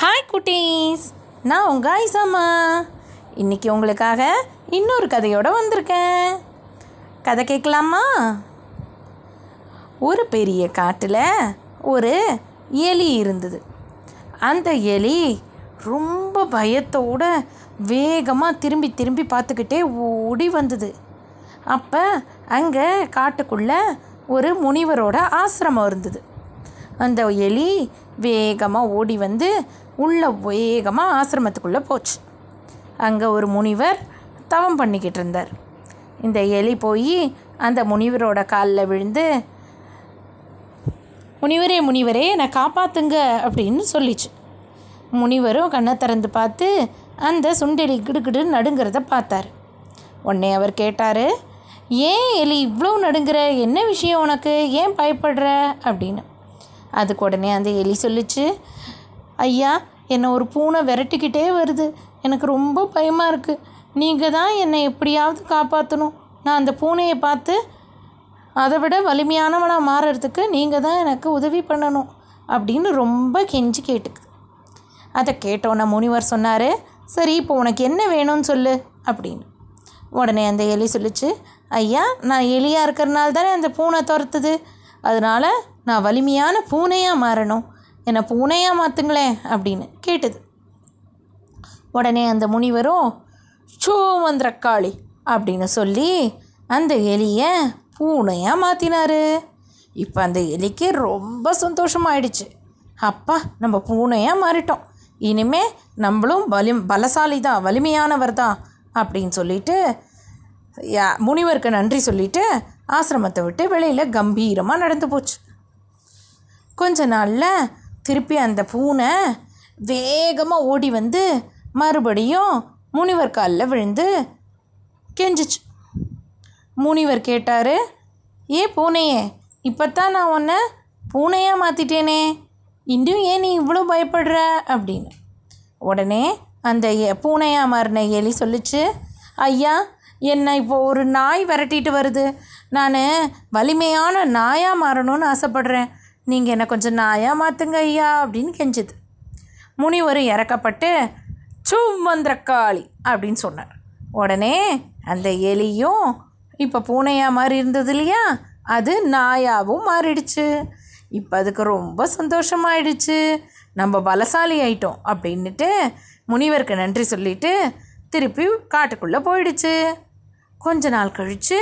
Hi குட்டீஸ். நான் உங்கள் ஐசாமா இன்றைக்கி உங்களுக்காக இன்னொரு கதையோடு வந்திருக்கேன். கதை கேட்கலாமா? ஒரு பெரிய காட்டில் ஒரு எலி இருந்தது. அந்த எலி ரொம்ப பயத்தோடு வேகமாக திரும்பி திரும்பி பார்த்துக்கிட்டே ஓடி வந்தது. அப்போ அங்கே காட்டுக்குள்ளே ஒரு முனிவரோட ஆசிரமம் இருந்தது. அந்த எலி வேகமாக ஓடி வந்து உள்ளே வேகமாக ஆசிரமத்துக்குள்ளே போச்சு. அங்கே ஒரு முனிவர் தவம் பண்ணிக்கிட்டு இருந்தார். இந்த எலி போய் அந்த முனிவரோட காலில் விழுந்து முனிவரே முனிவரே என்னை காப்பாற்றுங்க அப்படின்னு சொல்லிச்சு. முனிவரும் கண்ணை திறந்து பார்த்து அந்த சுண்டெலி கிடுகிடு நடுங்கிறத பார்த்தார். உடனே அவர் கேட்டார் ஏன் எலி இவ்வளோ நடுங்கிற? என்ன விஷயம் உனக்கு? ஏன் பயப்படுற? அப்படின்னு. அதுக்கு உடனே அந்த எலி சொல்லிச்சு ஐயா என்னை ஒரு பூனை விரட்டிக்கிட்டே வருது. எனக்கு ரொம்ப பயமாக இருக்குது நீங்கள் தான் என்னை எப்படியாவது காப்பாற்றணும் நான் அந்த பூனையை பார்த்து அதை விட வலிமையானவனாக மாறுறதுக்கு நீங்கள் தான் எனக்கு உதவி பண்ணணும். அப்படின்னு ரொம்ப கெஞ்சி கேட்டுக்குது. அதை கேட்டோன்னே முனிவர் சொன்னார் சரி இப்போ உனக்கு என்ன வேணும்னு சொல்லு அப்படின்னு. உடனே அந்த எலி சொல்லிச்சு ஐயா நான் எலியாக இருக்கிறனால தானே அந்த பூனை துரத்துது. அதனால் நான் வலிமையான பூனையாக மாறணும். என்னை பூனையாக மாற்றுங்களேன் அப்படின்னு கேட்டது. உடனே அந்த முனிவரும் சூமந்திரக்காளி அப்படின்னு சொல்லி அந்த எலியை பூனையாக மாற்றினாரு இப்போ அந்த எலிக்கு ரொம்ப சந்தோஷமாயிடுச்சு. அப்பா நம்ம பூனையாக மாறிட்டோம். இனிமே நம்மளும் வலி பலசாலி தான் வலிமையானவர் தான் அப்படின்னு சொல்லிட்டு யா முனிவருக்கு நன்றி சொல்லிட்டு ஆசிரமத்தை விட்டு வெளியில் கம்பீரமாக நடந்து போச்சு. கொஞ்ச நாளில் திருப்பி அந்த பூனை வேகமாக ஓடி வந்து மறுபடியும் முனிவர் காலில் விழுந்து கெஞ்சிச்சு. முனிவர் கேட்டார் ஏ பூனையே இப்போ தான் நான் உன்னை பூனையாக மாற்றிட்டேனே இன்னும் ஏன் நீ இவ்வளோ பயப்படுற? அப்படின்னு. உடனே அந்த பூனையாக மாறின எலி சொல்லிச்சு ஐயா என்னை இப்போ ஒரு நாய் விரட்டிட்டு வருது. நான் வலிமையான நாயாக மாறணும்னு ஆசைப்படுறேன். நீங்கள் என்னை கொஞ்சம் நாயாக மாற்றுங்க ஐயா அப்படின்னு கெஞ்சுது. முனிவரும் இறக்கப்பட்டு சுமந்திரக்காளி அப்படின்னு சொன்னார். உடனே அந்த எலியும் இப்போ பூனையாக மாறி இருந்தது இல்லையா? அது நாயாவும் மாறிடுச்சு. இப்போ அதுக்கு ரொம்ப சந்தோஷமாயிடுச்சு. நம்ம பலசாலி ஆயிட்டோம் அப்படின்னுட்டு முனிவருக்கு நன்றி சொல்லிட்டு திருப்பி காட்டுக்குள்ளே போயிடுச்சு. கொஞ்ச நாள் கழித்து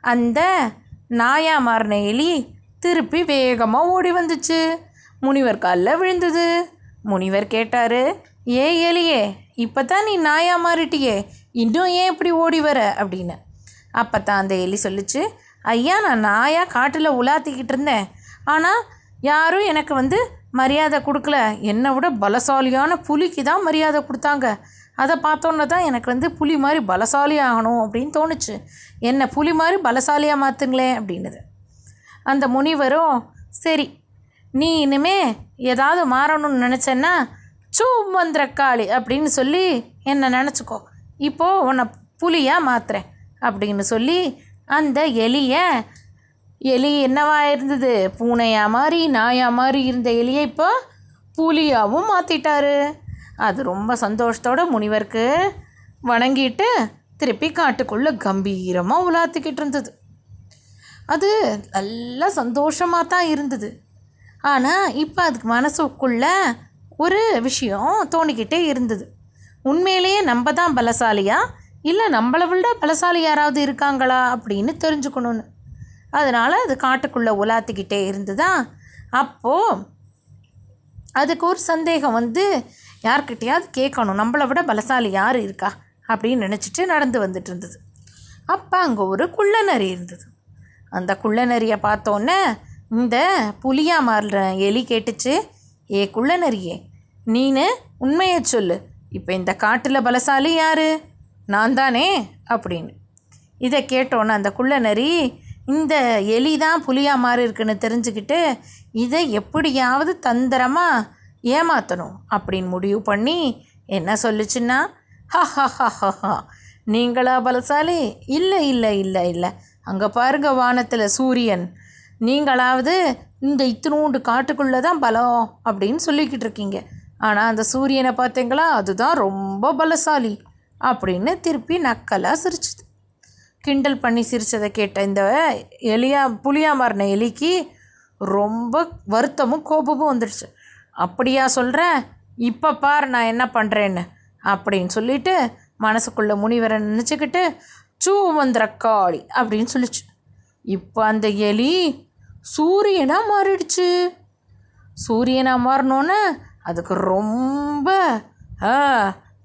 அந்த நாயா மாறின எலி திருப்பி வேகமாக ஓடி வந்துச்சு. முனிவர் காலில் விழுந்தது. முனிவர் கேட்டார் ஏ எலியே இப்போ தான் நீ நாயாக மாறிட்டியே இன்னும் ஏன் இப்படி ஓடி வர? அப்படின்னு. அப்போ தான் அந்த எலி சொல்லுச்சு ஐயா நான் நாயாக காட்டில் உலாத்திக்கிட்டு இருந்தேன். ஆனால் யாரும் எனக்கு வந்து மரியாதை கொடுக்கல. என்னை விட பலசாலியான புலிக்கு தான் மரியாதை கொடுத்தாங்க. அதை பார்த்தோன்னே தான் எனக்கு வந்து புலி மாதிரி பலசாலி ஆகணும் அப்படின்னு தோணுச்சு. என்னை புலி மாதிரி பலசாலியாக மாற்றுங்களேன் அப்படின்னுது. அந்த முனிவரும் சரி நீ இனிமே ஏதாவது மாறணும்னு நினச்சேன்னா சூமந்திரக்காளி அப்படின்னு சொல்லி என்னை நினச்சிக்கோ இப்போது உன்னை புலியாக மாற்றுறேன் அப்படின்னு சொல்லி அந்த எலியை எலி என்னவா இருந்தது? பூனையாக மாதிரி நாயாக மாதிரி இருந்த எலியை இப்போ புலியாகவும் மாற்றிட்டாரு அது ரொம்ப சந்தோஷத்தோட முனிவருக்கு வணங்கிட்டு திருப்பி காட்டுக்குள்ளே கம்பீரமாக உலாத்திக்கிட்டு இருந்தது. அது நல்லா சந்தோஷமாக தான் இருந்தது. ஆனால் இப்போ அதுக்கு மனசுக்குள்ள ஒரு விஷயம் தோணிக்கிட்டே இருந்தது. உண்மையிலேயே நம்ம தான் பலசாலியா? இல்லை நம்மளை விட பலசாலி யாராவது இருக்காங்களா அப்படின்னு தெரிஞ்சுக்கணும்னு. அதனால் அது காட்டுக்குள்ளே உலாத்திக்கிட்டே இருந்ததா? அப்போது அதுக்கு ஒரு சந்தேகம் வந்து யார்கிட்டையாவது கேட்கணும். நம்மளை விட பலசாலி யார் இருக்கா? அப்படின்னு நினச்சிட்டு நடந்து வந்துட்டு இருந்தது. அப்போ அங்கே ஒரு குள்ளநரி இருந்தது. அந்த குள்ளநரியை பார்த்தோன்னே இந்த புலியா மாறுற எலி கேட்டுச்சு ஏ குள்ளநரியே நீனு உண்மையை சொல்லு இப்போ இந்த காட்டில் பலசாலி யாரு? நான் தானே அப்படின்னு. இதை கேட்டோன்னே அந்த குள்ளநரி இந்த எலி தான் புலியா மாறி இருக்குன்னு தெரிஞ்சுக்கிட்டு இதை எப்படியாவது தந்திரமாக ஏமாற்றணும் அப்படின்னு முடிவு பண்ணி என்ன சொல்லுச்சுன்னா ஹ ஹா ஹா ஹா நீங்களா பலசாலி? இல்லை இல்லை இல்லை இல்லை அங்கே பாருங்க வானத்தில் சூரியன். நீங்களாவது இந்த இத்தினூண்டு காட்டுக்குள்ளே தான் பலம் அப்படின்னு சொல்லிக்கிட்டு இருக்கீங்க. ஆனால் அந்த சூரியனை பார்த்தீங்களா? அதுதான் ரொம்ப பலசாலி அப்படின்னு திருப்பி நக்கலாக சிரிச்சுது. கிண்டல் பண்ணி சிரித்ததை கேட்ட இந்த எலியா புளியா மாறின எலிக்கு ரொம்ப வருத்தமும் கோபமும் வந்துடுச்சு. அப்படியா சொல்கிறேன் இப்போ பார் நான் என்ன பண்ணுறேன்னு அப்படின்னு சொல்லிட்டு மனசுக்குள்ளே முனிவரை நினச்சிக்கிட்டு சூமந்திரக்காளி அப்படின்னு சொல்லிச்சு. இப்போ அந்த எலி சூரியனாக மாறிடுச்சு. சூரியனாக மாறினோன்னே அதுக்கு ரொம்ப ஆ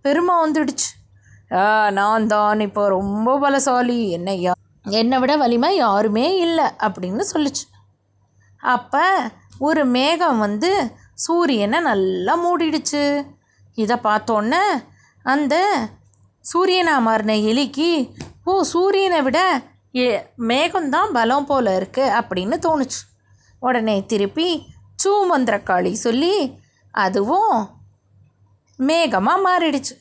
பெருமை வந்துடுச்சு. ஆ நான் தான் இப்போ ரொம்ப பலசாலி. என்ன யா என்னை விட வலிமை யாருமே இல்லை அப்படின்னு சொல்லிச்சு. அப்போ ஒரு மேகம் வந்து சூரியனை நல்லா மூடிடுச்சு. இதை பார்த்தோன்னே அந்த சூரியனா மாறின எலிக்கு ஓ சூரியனை விட ஏ மேகம்தான் பலம் போல் இருக்குது அப்படின்னு தோணுச்சு. உடனே திருப்பி சூமந்திரக்காளி சொல்லி அதுவும் மேகமாக மாறிடுச்சு.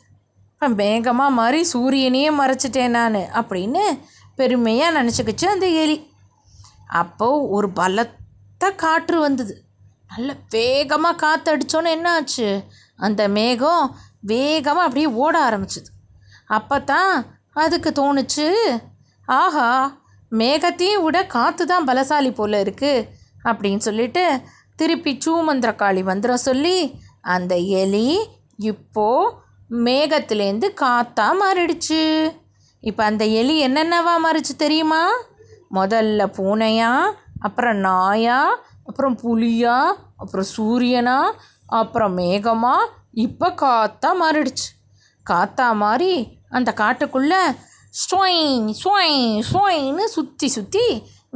மேகமாக மாறி சூரியனையே மறைச்சிட்டேன் நான் அப்படின்னு பெருமையாக நினச்சிக்கிச்சு அந்த எலி அப்போது ஒரு பலத்த காற்று வந்தது. நல்ல வேகமாக காற்று அடித்தோன்னு என்ன ஆச்சு? அந்த மேகம் வேகமாக அப்படியே ஓட ஆரம்பிச்சிது. அப்போ தான் அதுக்கு தோணுச்சு. ஆஹா மேகத்தையும் விட காற்று தான் பலசாலி போல் இருக்குது அப்படின்னு சொல்லிட்டு திருப்பி சூமந்திரக்காளி மந்திரம் சொல்லி அந்த எலி இப்போது மேகத்துலேருந்து காற்றா மாறிடுச்சு. இப்போ அந்த எலி என்னென்னவா மாறிச்சு தெரியுமா? முதல்ல பூனையா அப்புறம் நாயா அப்புறம் புலியா அப்புறம் சூரியனா அப்புறம் மேகமா இப்போ காற்றா மாறிடுச்சு. காத்தா மாறி அந்த காட்டுக்குள்ளே ஸ்வொயின் ஸ்வொயின் ஸ்வொயின்னு சுற்றி சுற்றி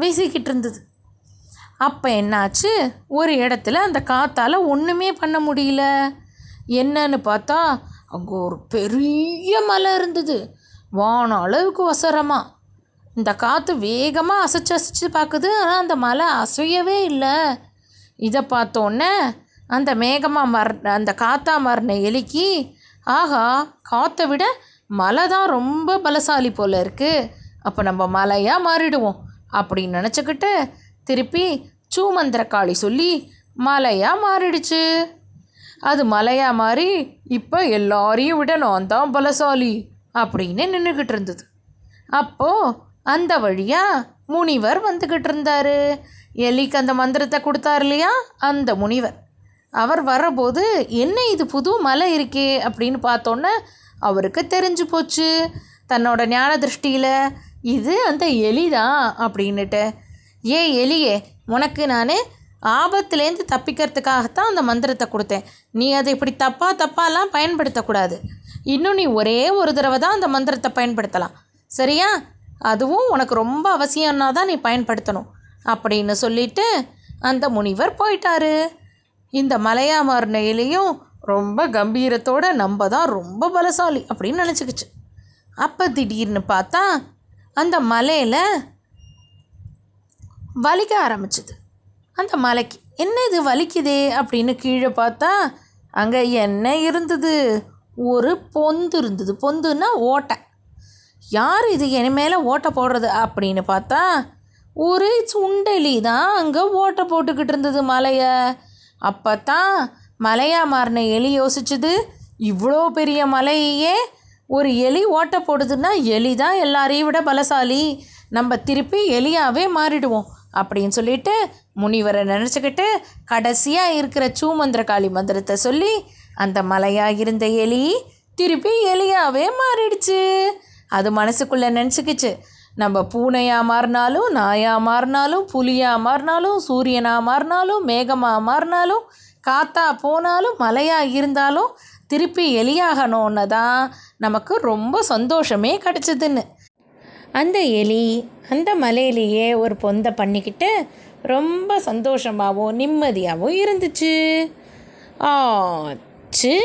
வீசிக்கிட்டு இருந்தது. அப்போ என்னாச்சு? ஒரு இடத்துல அந்த காற்றால் ஒன்றுமே பண்ண முடியல. என்னன்னு பார்த்தா அங்கே ஒரு பெரிய மலை இருந்தது. வான அளவுக்கு வசரமாக இந்த காற்று வேகமாக அசைச்சு அசைச்சு பார்க்குது ஆனால் அந்த மலை அசையவே இல்லை. இதை பார்த்தோன்னே அந்த மேகமாக மர அந்த காத்தா மரண எலிக்கு ஆஹா காற்றை விட மலை தான் ரொம்ப பலசாலி போல் இருக்குது அப்போ நம்ம மலையாக மாறிடுவோம் அப்படின்னு நினச்சிக்கிட்டு திருப்பி சூமந்திரக்காளி சொல்லி மலையாக மாறிடுச்சு. அது மலையாக மாறி இப்போ எல்லாரையும் விட நான் தான் பலசாலி அப்படின்னு நின்றுக்கிட்டு இருந்தது. அப்போது அந்த வழியாக முனிவர் வந்துக்கிட்டு இருந்தார். எலிக்கு அந்த மந்திரத்தை கொடுத்தார் இல்லையா? அந்த முனிவர். அவர் வரபோது என்ன இது புது மலை இருக்கே? அப்படின்னு பார்த்தோன்னே அவருக்கு தெரிஞ்சு போச்சு. தன்னோட ஞான திருஷ்டியில் இது அந்த எலி தான் அப்படின்னுட்டு. ஏ எலியே உனக்கு நான் ஆபத்துலேருந்து தப்பிக்கிறதுக்காகத்தான் அந்த மந்திரத்தை கொடுத்தேன். நீ அதை இப்படி தப்பாக தப்பாலாம் பயன்படுத்தக்கூடாது. இன்னும் நீ ஒரே ஒரு தடவை தான் அந்த மந்திரத்தை பயன்படுத்தலாம். சரியா? அதுவும் உனக்கு ரொம்ப அவசியம்னா தான் நீ பயன்படுத்தணும். அப்படின்னு சொல்லிட்டு அந்த முனிவர் போயிட்டாரு. இந்த மலையா மாறின இலையும் ரொம்ப கம்பீரத்தோட நம்ம தான் ரொம்ப பலசாலி அப்படின்னு நினச்சிக்கிச்சு. அப்போ திடீர்னு பார்த்தா அந்த மலையில் வலிக்க ஆரம்பிச்சுது. அந்த மலைக்கு என்ன இது வலிக்குதே? அப்படின்னு கீழே பார்த்தா அங்கே என்ன இருந்தது? ஒரு பொந்து இருந்தது. பொந்துன்னா ஓட்டை. யார் இது? என் மேலே ஓட்டை போடுறது? அப்படின்னு பார்த்தா ஒரு சுண்டலி தான் அங்கே ஓட்டை போட்டுக்கிட்டு இருந்தது மலையை. அப்போ தான் மலையாக மாறின எலி யோசிச்சுது இவ்வளோ பெரிய மலையே ஒரு எலி ஓட்டை போடுதுன்னா எலி தான் எல்லாரையும் விட பலசாலி. நம்ம திருப்பி எலியாகவே மாறிடுவோம் அப்படின்னு சொல்லிட்டு முனிவரை நினச்சிக்கிட்டு கடைசியாக இருக்கிற சூமந்திரகாளி மந்திரத்தை சொல்லி அந்த மலையாக இருந்த எலி திருப்பி எலியாகவே மாறிடுச்சு. அது மனசுக்குள்ளே நினச்சிக்கிச்சு. நம்ம பூனையாக மாறினாலும் நாயாக மாறினாலும் புலியாக மாறினாலும் சூரியனாக மாறினாலும் மேகமாக மாறினாலும் காத்தா போனாலும் மலையாக இருந்தாலும் திருப்பி எலியாகணுன்னு தான் நமக்கு ரொம்ப சந்தோஷமே கிடச்சிதுன்னு. அந்த எலி அந்த மலையிலேயே ஒரு பொந்தை பண்ணிக்கிட்டு ரொம்ப சந்தோஷமாகவும் நிம்மதியாகவும் இருந்துச்சு. ஆச்சு.